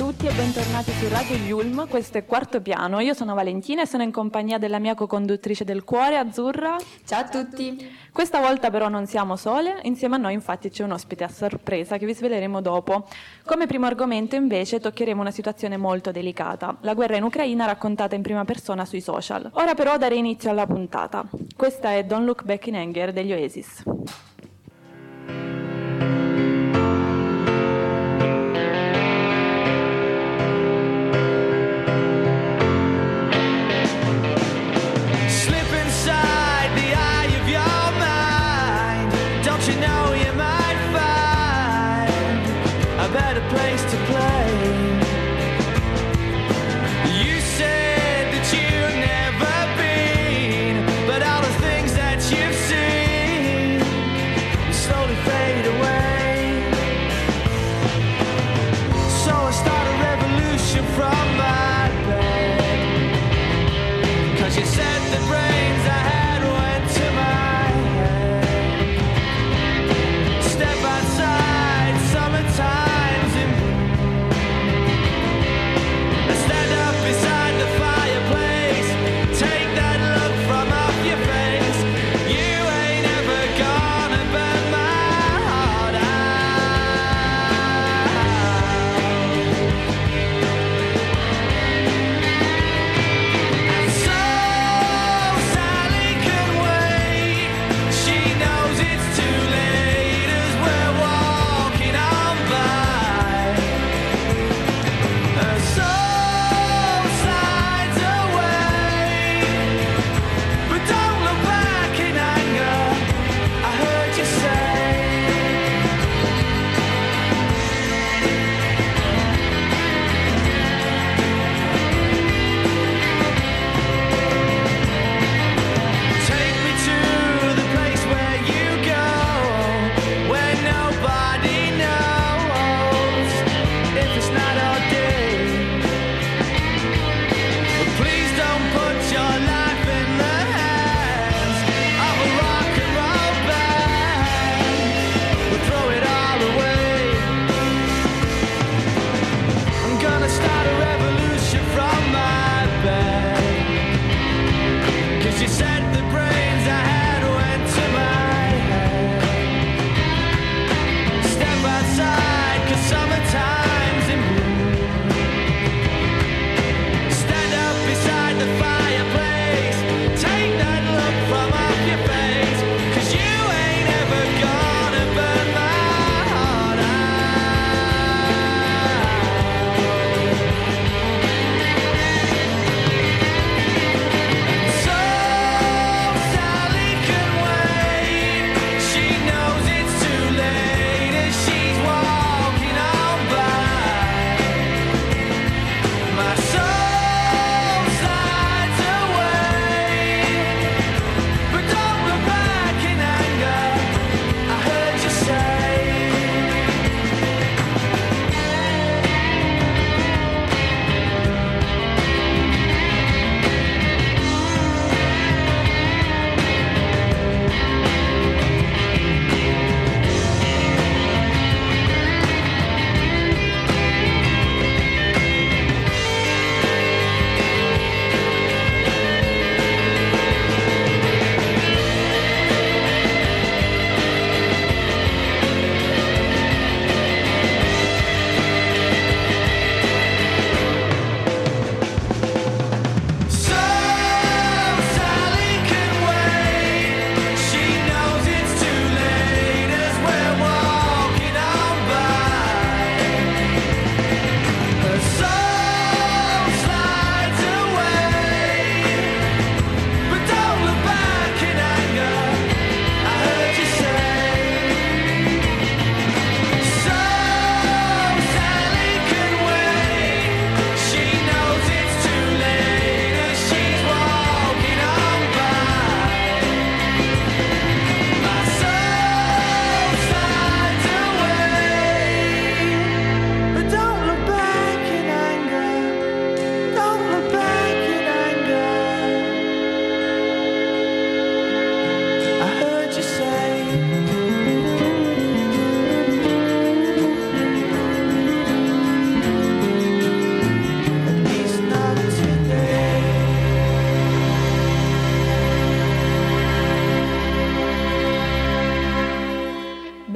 tutti e bentornati su Radio Yulm, questo è Quarto Piano. Io sono Valentina e sono in compagnia della mia co-conduttrice del cuore, Azzurra. Ciao a tutti! Questa volta però non siamo sole, insieme a noi infatti c'è un ospite a sorpresa che vi sveleremo dopo. Come primo argomento invece toccheremo una situazione molto delicata, la guerra in Ucraina raccontata in prima persona sui social. Ora però darei inizio alla puntata. Questa è Don't Look Back in Anger degli Oasis.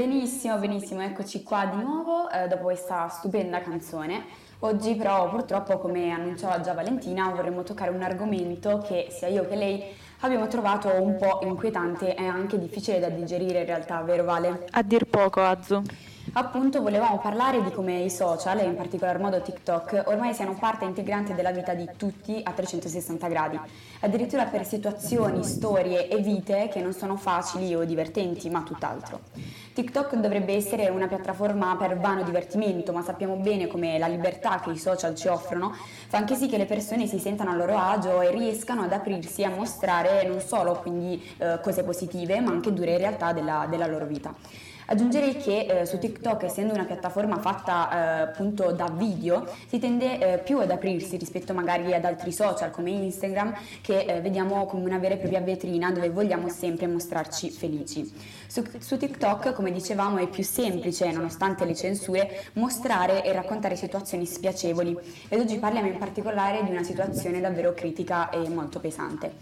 Benissimo, benissimo, eccoci qua di nuovo eh, dopo questa stupenda canzone. Oggi però purtroppo, come annunciava già Valentina, vorremmo toccare un argomento che sia io che lei abbiamo trovato un po' inquietante e anche difficile da digerire in realtà, vero Vale? A dir poco, Azu. Appunto volevamo parlare di come i social, e in particolar modo TikTok, ormai siano parte integrante della vita di tutti a 360 gradi, addirittura per situazioni, storie e vite che non sono facili o divertenti, ma tutt'altro. TikTok dovrebbe essere una piattaforma per vano divertimento, ma sappiamo bene come la libertà che i social ci offrono fa anche sì che le persone si sentano a loro agio e riescano ad aprirsi a mostrare non solo quindi eh, cose positive, ma anche dure realtà della, della loro vita. Aggiungerei che eh, su TikTok, essendo una piattaforma fatta eh, appunto da video, si tende eh, più ad aprirsi rispetto magari ad altri social come Instagram, che eh, vediamo come una vera e propria vetrina dove vogliamo sempre mostrarci felici. Su, su TikTok, come dicevamo, è più semplice, nonostante le censure, mostrare e raccontare situazioni spiacevoli ed oggi parliamo in particolare di una situazione davvero critica e molto pesante.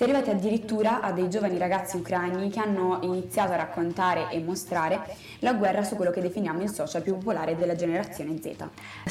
Si è arrivati addirittura a dei giovani ragazzi ucraini che hanno iniziato a raccontare e mostrare la guerra su quello che definiamo il social più popolare della generazione Z.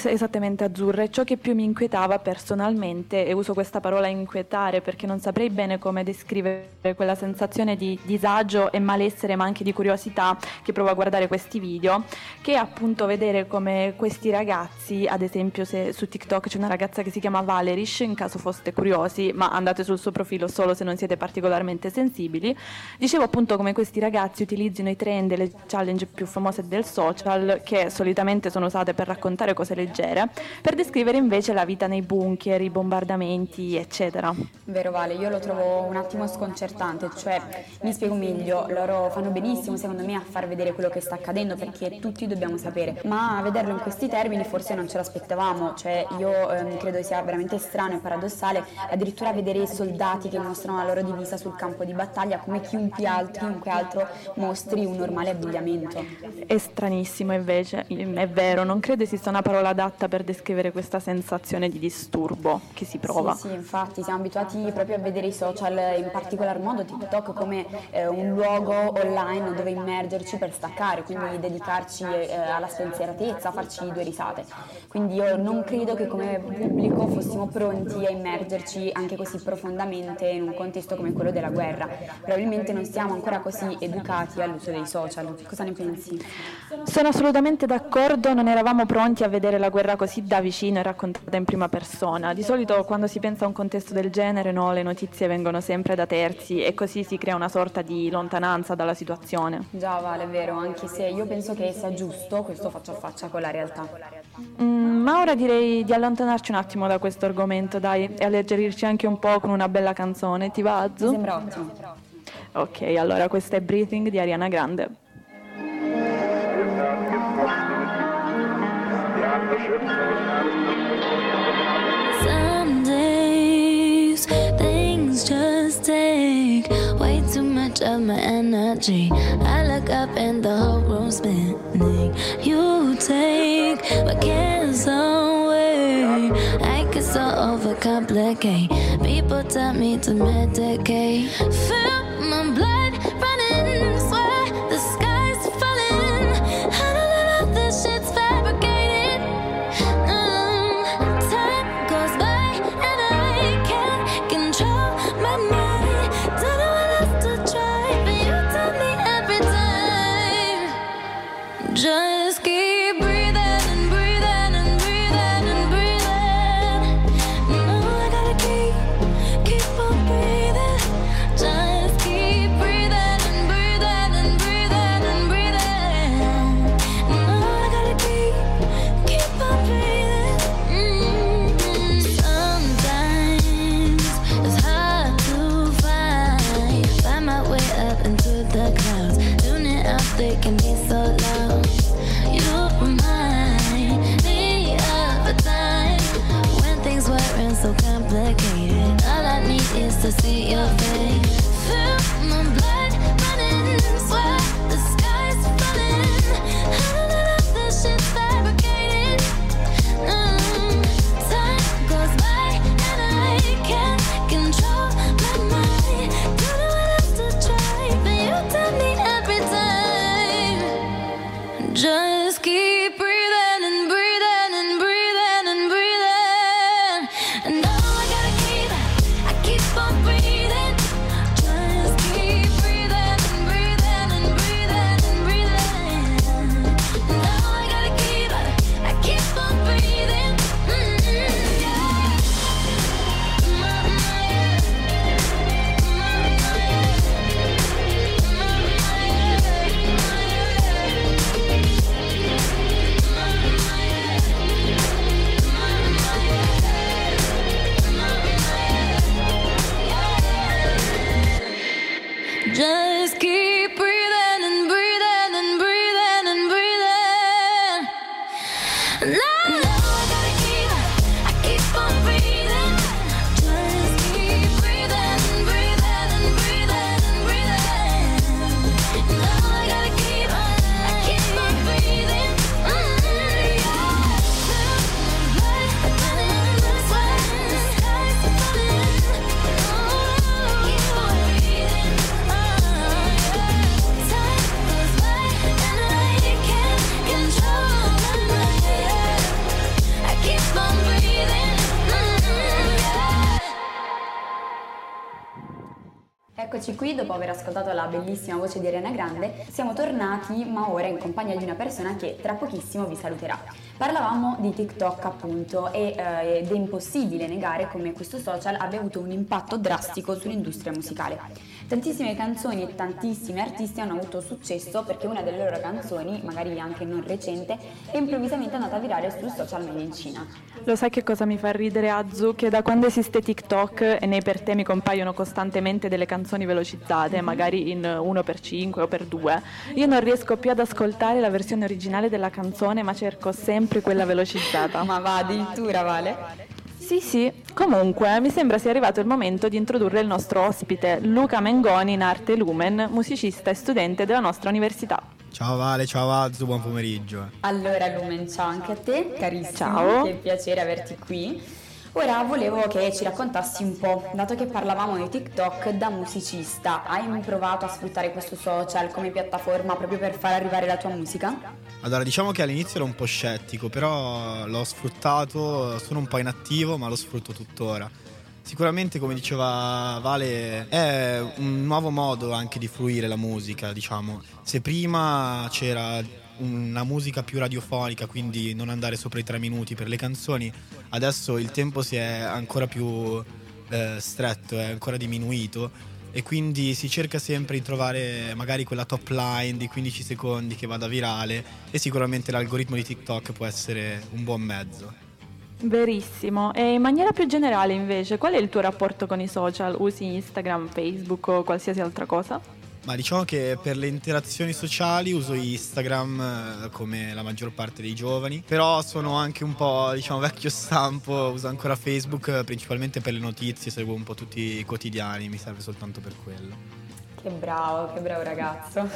Esattamente Azzurre, ciò che più mi inquietava personalmente, e uso questa parola inquietare perché non saprei bene come descrivere quella sensazione di disagio e malessere ma anche di curiosità che provo a guardare questi video, che è appunto vedere come questi ragazzi, ad esempio se su TikTok c'è una ragazza che si chiama Valerish, in caso foste curiosi, ma andate sul suo profilo solo se non siete particolarmente sensibili. Dicevo appunto come questi ragazzi utilizzino i trend e le challenge più famose del social, che solitamente sono usate per raccontare cose leggere, per descrivere invece la vita nei bunker, i bombardamenti, eccetera. Vero Vale, io lo trovo un attimo sconcertante, cioè mi spiego meglio, loro fanno benissimo secondo me a far vedere quello che sta accadendo perché tutti dobbiamo sapere, ma a vederlo in questi termini forse non ce l'aspettavamo, cioè io ehm, credo sia veramente strano e paradossale addirittura vedere i soldati che mostrano mostrano la loro divisa sul campo di battaglia come chiunque altro, chiunque altro mostri un normale abbigliamento. È stranissimo invece, è vero, non credo esista una parola adatta per descrivere questa sensazione di disturbo che si prova. Sì, sì infatti siamo abituati proprio a vedere i social, in particolar modo TikTok, come eh, un luogo online dove immergerci per staccare, quindi dedicarci eh, alla spensieratezza, farci due risate. Quindi io non credo che come pubblico fossimo pronti a immergerci anche così profondamente in un contesto come quello della guerra. Probabilmente non siamo ancora così educati all'uso dei social. Cosa ne pensi? Sono assolutamente d'accordo, non eravamo pronti a vedere la guerra così da vicino e raccontata in prima persona. Di solito quando si pensa a un contesto del genere no, le notizie vengono sempre da terzi e così si crea una sorta di lontananza dalla situazione. Già Vale, è vero, anche se io penso che sia giusto questo faccia a faccia con la realtà. Mm, ma ora direi di allontanarci un attimo da questo argomento, dai, e alleggerirci anche un po' con una bella canzone ti va? Mi sembra ottimo. Ok, allora questa è Breathing di Ariana Grande. Some days things just take way too much of my energy. I look up and the whole room's spinning. You take my cares away. I get so overcomplicate. People tell me to medicate. Feel see your face. Eccoci qui, dopo aver ascoltato la bellissima voce di Ariana Grande, siamo tornati, ma ora in compagnia di una persona che tra pochissimo vi saluterà. Parlavamo di TikTok appunto e, eh, ed è impossibile negare come questo social abbia avuto un impatto drastico sull'industria musicale. Tantissime canzoni e tantissimi artisti hanno avuto successo perché una delle loro canzoni, magari anche non recente, è improvvisamente andata virale sul social media in Cina. Lo sai che cosa mi fa ridere, Azu? Che da quando esiste TikTok e nei per te mi compaiono costantemente delle canzoni velocizzate, magari in 1x5 o per 2, io non riesco più ad ascoltare la versione originale della canzone, ma cerco sempre quella velocizzata. Ma va addirittura, Vale? Sì, sì. Comunque, mi sembra sia arrivato il momento di introdurre il nostro ospite, Luca Mengoni in arte Lumen, musicista e studente della nostra università. Ciao Vale, ciao Azzu, buon pomeriggio. Allora Lumen, ciao anche a te, carissimo, Ciao. che piacere averti qui. Ora volevo che ci raccontassi un po', dato che parlavamo di TikTok da musicista, hai mai provato a sfruttare questo social come piattaforma proprio per far arrivare la tua musica? Allora, diciamo che all'inizio ero un po' scettico, però l'ho sfruttato, sono un po' inattivo, ma lo sfrutto tuttora. Sicuramente, come diceva Vale, è un nuovo modo anche di fruire la musica, diciamo. Se prima c'era una musica più radiofonica, quindi non andare sopra i tre minuti per le canzoni, adesso il tempo si è ancora più eh, stretto, è ancora diminuito e quindi si cerca sempre di trovare magari quella top line di 15 secondi che vada virale e sicuramente l'algoritmo di TikTok può essere un buon mezzo. Verissimo. E in maniera più generale, invece, qual è il tuo rapporto con i social? Usi Instagram, Facebook o qualsiasi altra cosa? Ma diciamo che per le interazioni sociali uso Instagram eh, come la maggior parte dei giovani, però sono anche un po' diciamo vecchio stampo, uso ancora Facebook eh, principalmente per le notizie, seguo un po' tutti i quotidiani, mi serve soltanto per quello. Che bravo, che bravo ragazzo.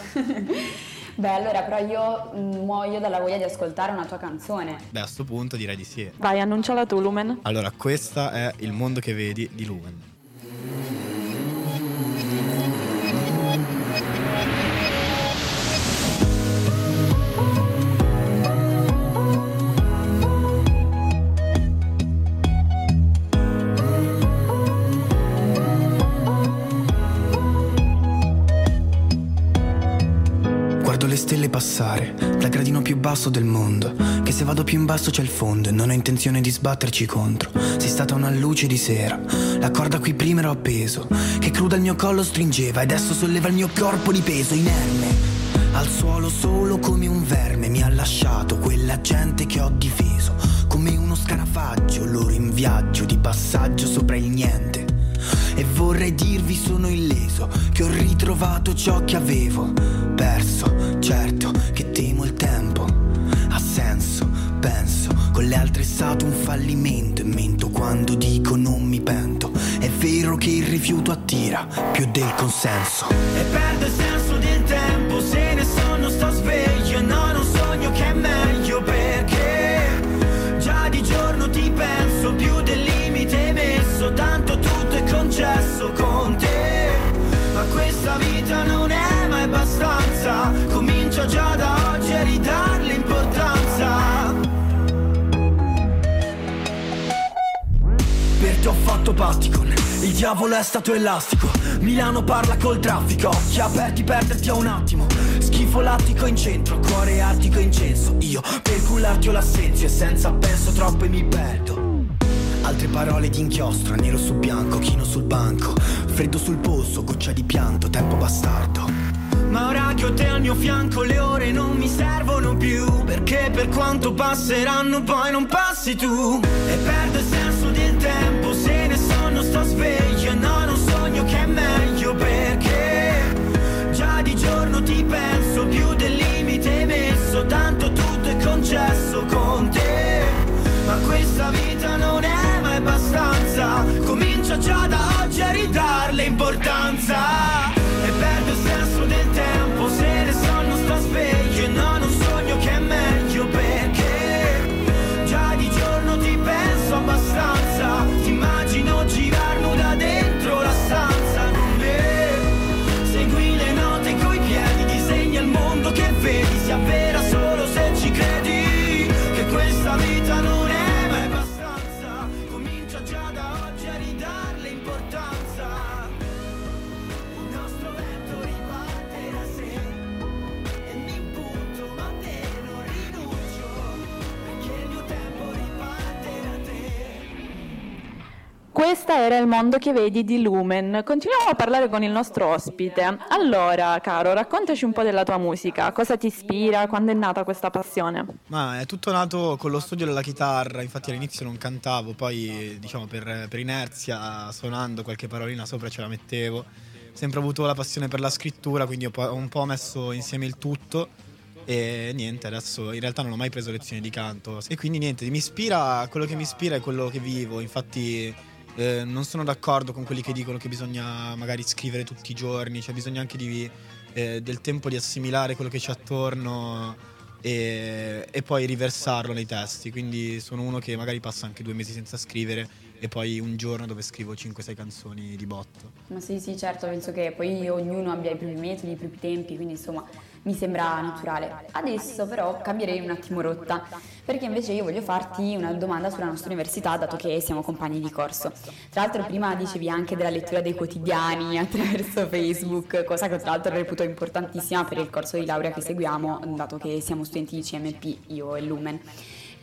Beh, allora però io mm, muoio dalla voglia di ascoltare una tua canzone. Beh, a sto punto direi di sì. Vai, annunciala tu, Lumen. Allora, questa è Il mondo che vedi di Lumen. Passare dal gradino più basso del mondo. Che se vado più in basso c'è il fondo e non ho intenzione di sbatterci contro. Sei stata una luce di sera, la corda qui prima ero appeso. Che cruda il mio collo stringeva e adesso solleva il mio corpo di peso inerme. Al suolo solo come un verme mi ha lasciato quella gente che ho difeso. Come uno scarafaggio, loro in viaggio di passaggio sopra il niente. E vorrei dirvi sono illeso che ho ritrovato ciò che avevo perso. Certo stato un fallimento e mento quando dico non mi pento. È vero che il rifiuto attira più del consenso. E perde il senso del tempo Se ne sonno sto sveglio il diavolo è stato elastico. Milano parla col traffico. Occhi aperti perderti a un attimo. Schifo lattico in centro Cuore artico incenso. Io per cularti ho l'assenzio E senza penso troppo e mi perdo. Altre parole di inchiostro Nero su bianco, chino sul banco. Freddo sul polso, goccia di pianto Tempo bastardo. Ma ora che ho te al mio fianco le ore non mi servono più. Perché per quanto passeranno poi non passi tu. E perde il senso del tempo Se la sveglia Non un sogno che è meglio perché Già di giorno ti penso più del limite messo Tanto tutto è concesso con te. Ma questa vita non è mai abbastanza Comincia già da oggi a ridarle importanza. Mondo che vedi di Lumen. Continuiamo a parlare con il nostro ospite. Allora, caro, raccontaci un po' della tua musica. Cosa ti ispira? Quando è nata questa passione? Ma è tutto nato con lo studio della chitarra, infatti all'inizio non cantavo, poi diciamo per, per inerzia suonando qualche parolina sopra ce la mettevo. Sempre avuto la passione per la scrittura, quindi ho un po' messo insieme il tutto e niente, adesso in realtà non ho mai preso lezioni di canto e quindi niente, mi ispira, quello che mi ispira è quello che vivo, infatti eh, non sono d'accordo con quelli che dicono che bisogna magari scrivere tutti i giorni, cioè bisogna anche di, eh, del tempo di assimilare quello che c'è attorno e, e poi riversarlo nei testi. Quindi sono uno che magari passa anche due mesi senza scrivere e poi un giorno dove scrivo 5-6 canzoni di botto. Ma sì, sì, certo, penso che poi ognuno abbia i propri metodi, i propri tempi, quindi insomma mi sembra naturale. Adesso però cambierei un attimo rotta, perché invece io voglio farti una domanda sulla nostra università, dato che siamo compagni di corso. Tra l'altro prima dicevi anche della lettura dei quotidiani attraverso Facebook, cosa che tra l'altro reputo importantissima per il corso di laurea che seguiamo, dato che siamo studenti di CMP, io e Lumen.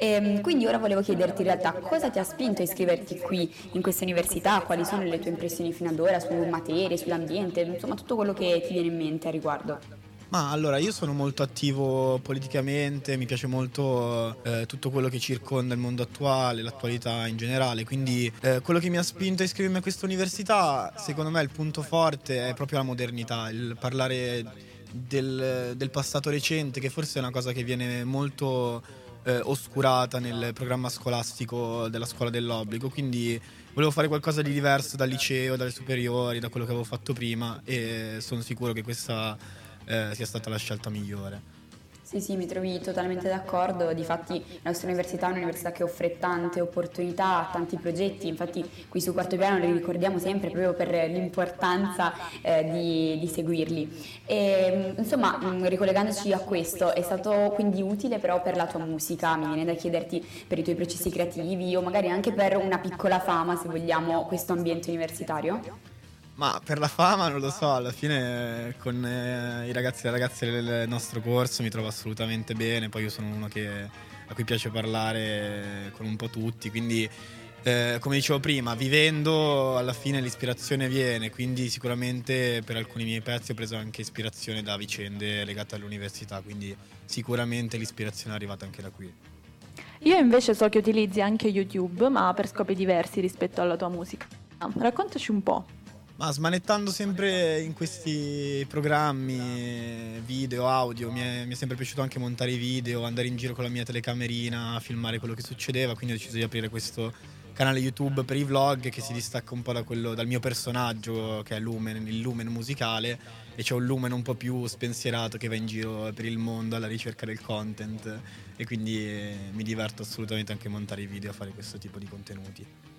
Ehm, quindi ora volevo chiederti in realtà cosa ti ha spinto a iscriverti qui in questa università, quali sono le tue impressioni fino ad ora su materie, sull'ambiente, insomma tutto quello che ti viene in mente a riguardo. Ma allora, io sono molto attivo politicamente, mi piace molto eh, tutto quello che circonda il mondo attuale, l'attualità in generale, quindi eh, quello che mi ha spinto a iscrivermi a questa università, secondo me il punto forte è proprio la modernità, il parlare del, del passato recente, che forse è una cosa che viene molto eh, oscurata nel programma scolastico della scuola dell'obbligo, quindi volevo fare qualcosa di diverso dal liceo, dalle superiori, da quello che avevo fatto prima e sono sicuro che questa eh, sia stata la scelta migliore. Sì, sì, mi trovi totalmente d'accordo. Difatti la nostra università è un'università che offre tante opportunità, tanti progetti. Infatti qui su Quarto Piano li ricordiamo sempre proprio per l'importanza eh, di, di seguirli. E, insomma, mh, ricollegandoci a questo, è stato quindi utile però per la tua musica, mi viene da chiederti per i tuoi processi creativi o magari anche per una piccola fama, se vogliamo, questo ambiente universitario? Ma per la fama non lo so, alla fine con eh, i ragazzi e le ragazze del nostro corso mi trovo assolutamente bene, poi io sono uno che, a cui piace parlare con un po' tutti, quindi eh, come dicevo prima, vivendo alla fine l'ispirazione viene, quindi sicuramente per alcuni miei pezzi ho preso anche ispirazione da vicende legate all'università, quindi sicuramente l'ispirazione è arrivata anche da qui. Io invece so che utilizzi anche YouTube, ma per scopi diversi rispetto alla tua musica. Raccontaci un po'. Ma smanettando sempre in questi programmi, video, audio, mi è, mi è sempre piaciuto anche montare i video, andare in giro con la mia telecamerina, filmare quello che succedeva, quindi ho deciso di aprire questo canale YouTube per i vlog che si distacca un po' da quello, dal mio personaggio che è Lumen, il Lumen musicale e c'è un Lumen un po' più spensierato che va in giro per il mondo alla ricerca del content e quindi eh, mi diverto assolutamente anche a montare i video, a fare questo tipo di contenuti.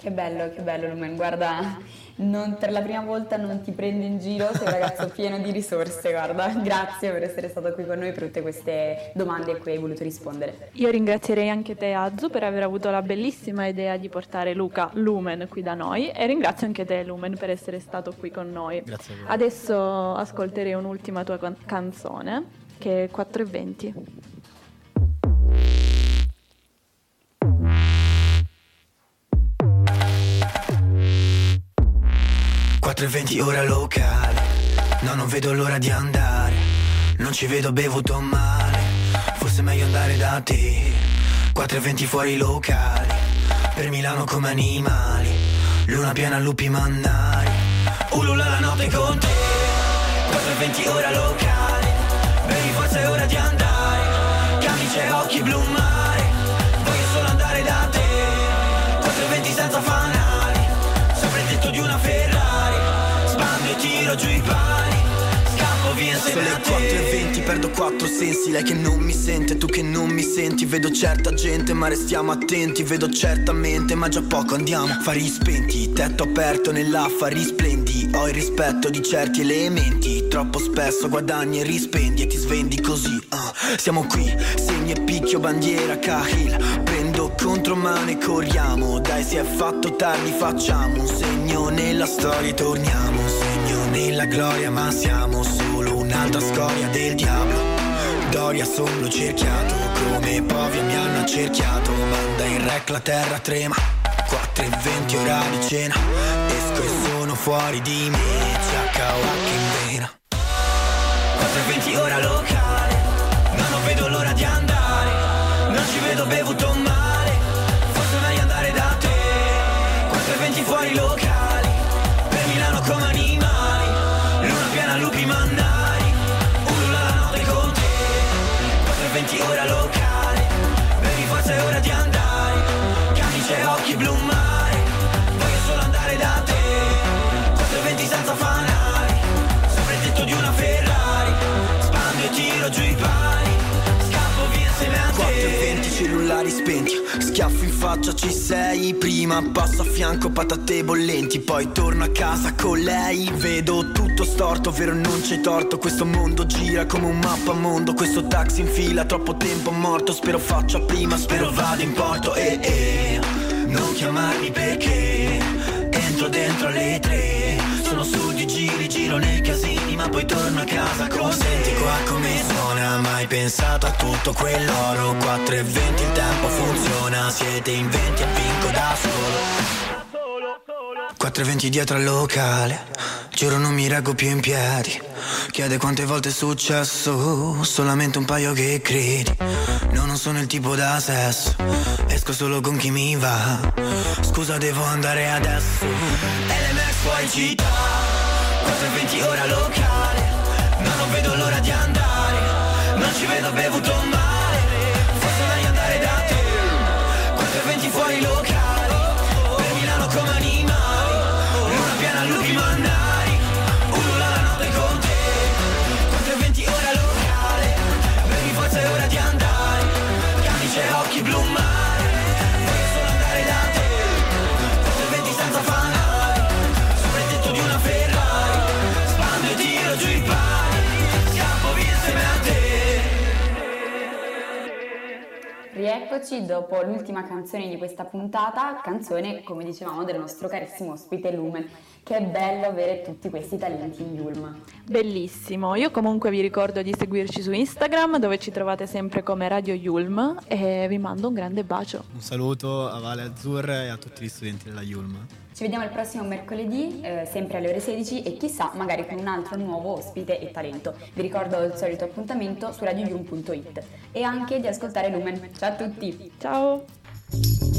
Che bello, che bello Lumen, guarda, non- per la prima volta non ti prendo in giro, sei un ragazzo pieno di risorse, guarda, grazie per essere stato qui con noi per tutte queste domande a cui hai voluto rispondere. Io ringrazierei anche te, Azu, per aver avuto la bellissima idea di portare Luca Lumen qui da noi e ringrazio anche te, Lumen, per essere stato qui con noi. Grazie a voi. Adesso ascolterei un'ultima tua can- canzone, che è 4.20. 4.20 ora locale. No non vedo l'ora di andare. Non ci vedo bevuto male. Forse è meglio andare da te. 4.20 fuori locali. Per Milano come animali. Luna piena lupi mannari Ulula la notte con te. 4.20 ora locale. Bevi forza è ora di andare Sono le te 4.20, perdo quattro sensi. Lei che non mi sente, tu che non mi senti. Vedo certa gente, ma restiamo attenti. Vedo certamente, ma già poco andiamo. Fari spenti, tetto aperto nell'affari splendi. Ho il rispetto di certi elementi. Troppo spesso guadagni e rispendi E ti svendi così, ah. Siamo qui, segni e picchio, bandiera, Cahill Prendo contromano e corriamo. Dai, si è fatto tardi, facciamo un segno nella storia torniamo. Un segno nella gloria, ma siamo solo un'altra storia del diavolo. Doria sono cerchiato come povia mi hanno accerchiato. Manda in rec la terra trema 4 e 20 ora di cena. Esco e sono fuori di me CHOH in vena. 4 e 20 ora locale Ma non vedo l'ora di andare. Non ci vedo bevuto male 4 e 20 ci sei Prima passo a fianco patate bollenti Poi torno a casa con lei. Vedo tutto storto, vero non c'è torto. Questo mondo gira come un mappamondo Questo taxi in fila, troppo tempo morto. Spero faccia prima, spero vada in porto. E eh, non chiamarmi perché Entro dentro alle tre. Sono su di giri, giro nei poi torno a casa con Senti qua come suona Mai pensato a tutto quell'oro. 4 e 20 il tempo funziona. Siete in 20 e vinco da solo. 4 e 20 dietro al locale. Giuro non mi reggo più in piedi. Chiede quante volte è successo. Solamente un paio che credi. No, non sono il tipo da sesso. Esco solo con chi mi va. Scusa devo andare adesso. LMX fuori città 4 e 20 ora locale Ma non vedo l'ora di andare. Non ci vedo bevuto male Forse è meglio andare da te. 4 e 20 fuori locale Rieccoci dopo l'ultima canzone di questa puntata, canzone come dicevamo del nostro carissimo ospite Lumen. Che bello avere tutti questi talenti in Yulma. Bellissimo, io comunque vi ricordo di seguirci su Instagram dove ci trovate sempre come Radio Yulm e vi mando un grande bacio. Un saluto a Vale Azzurra e a tutti gli studenti della Yulma. Ci vediamo il prossimo mercoledì, eh, sempre alle ore 16 e chissà magari con un altro nuovo ospite e talento. Vi ricordo il solito appuntamento su radioyulm.it e anche di ascoltare Lumen. Ciao a tutti! Ciao!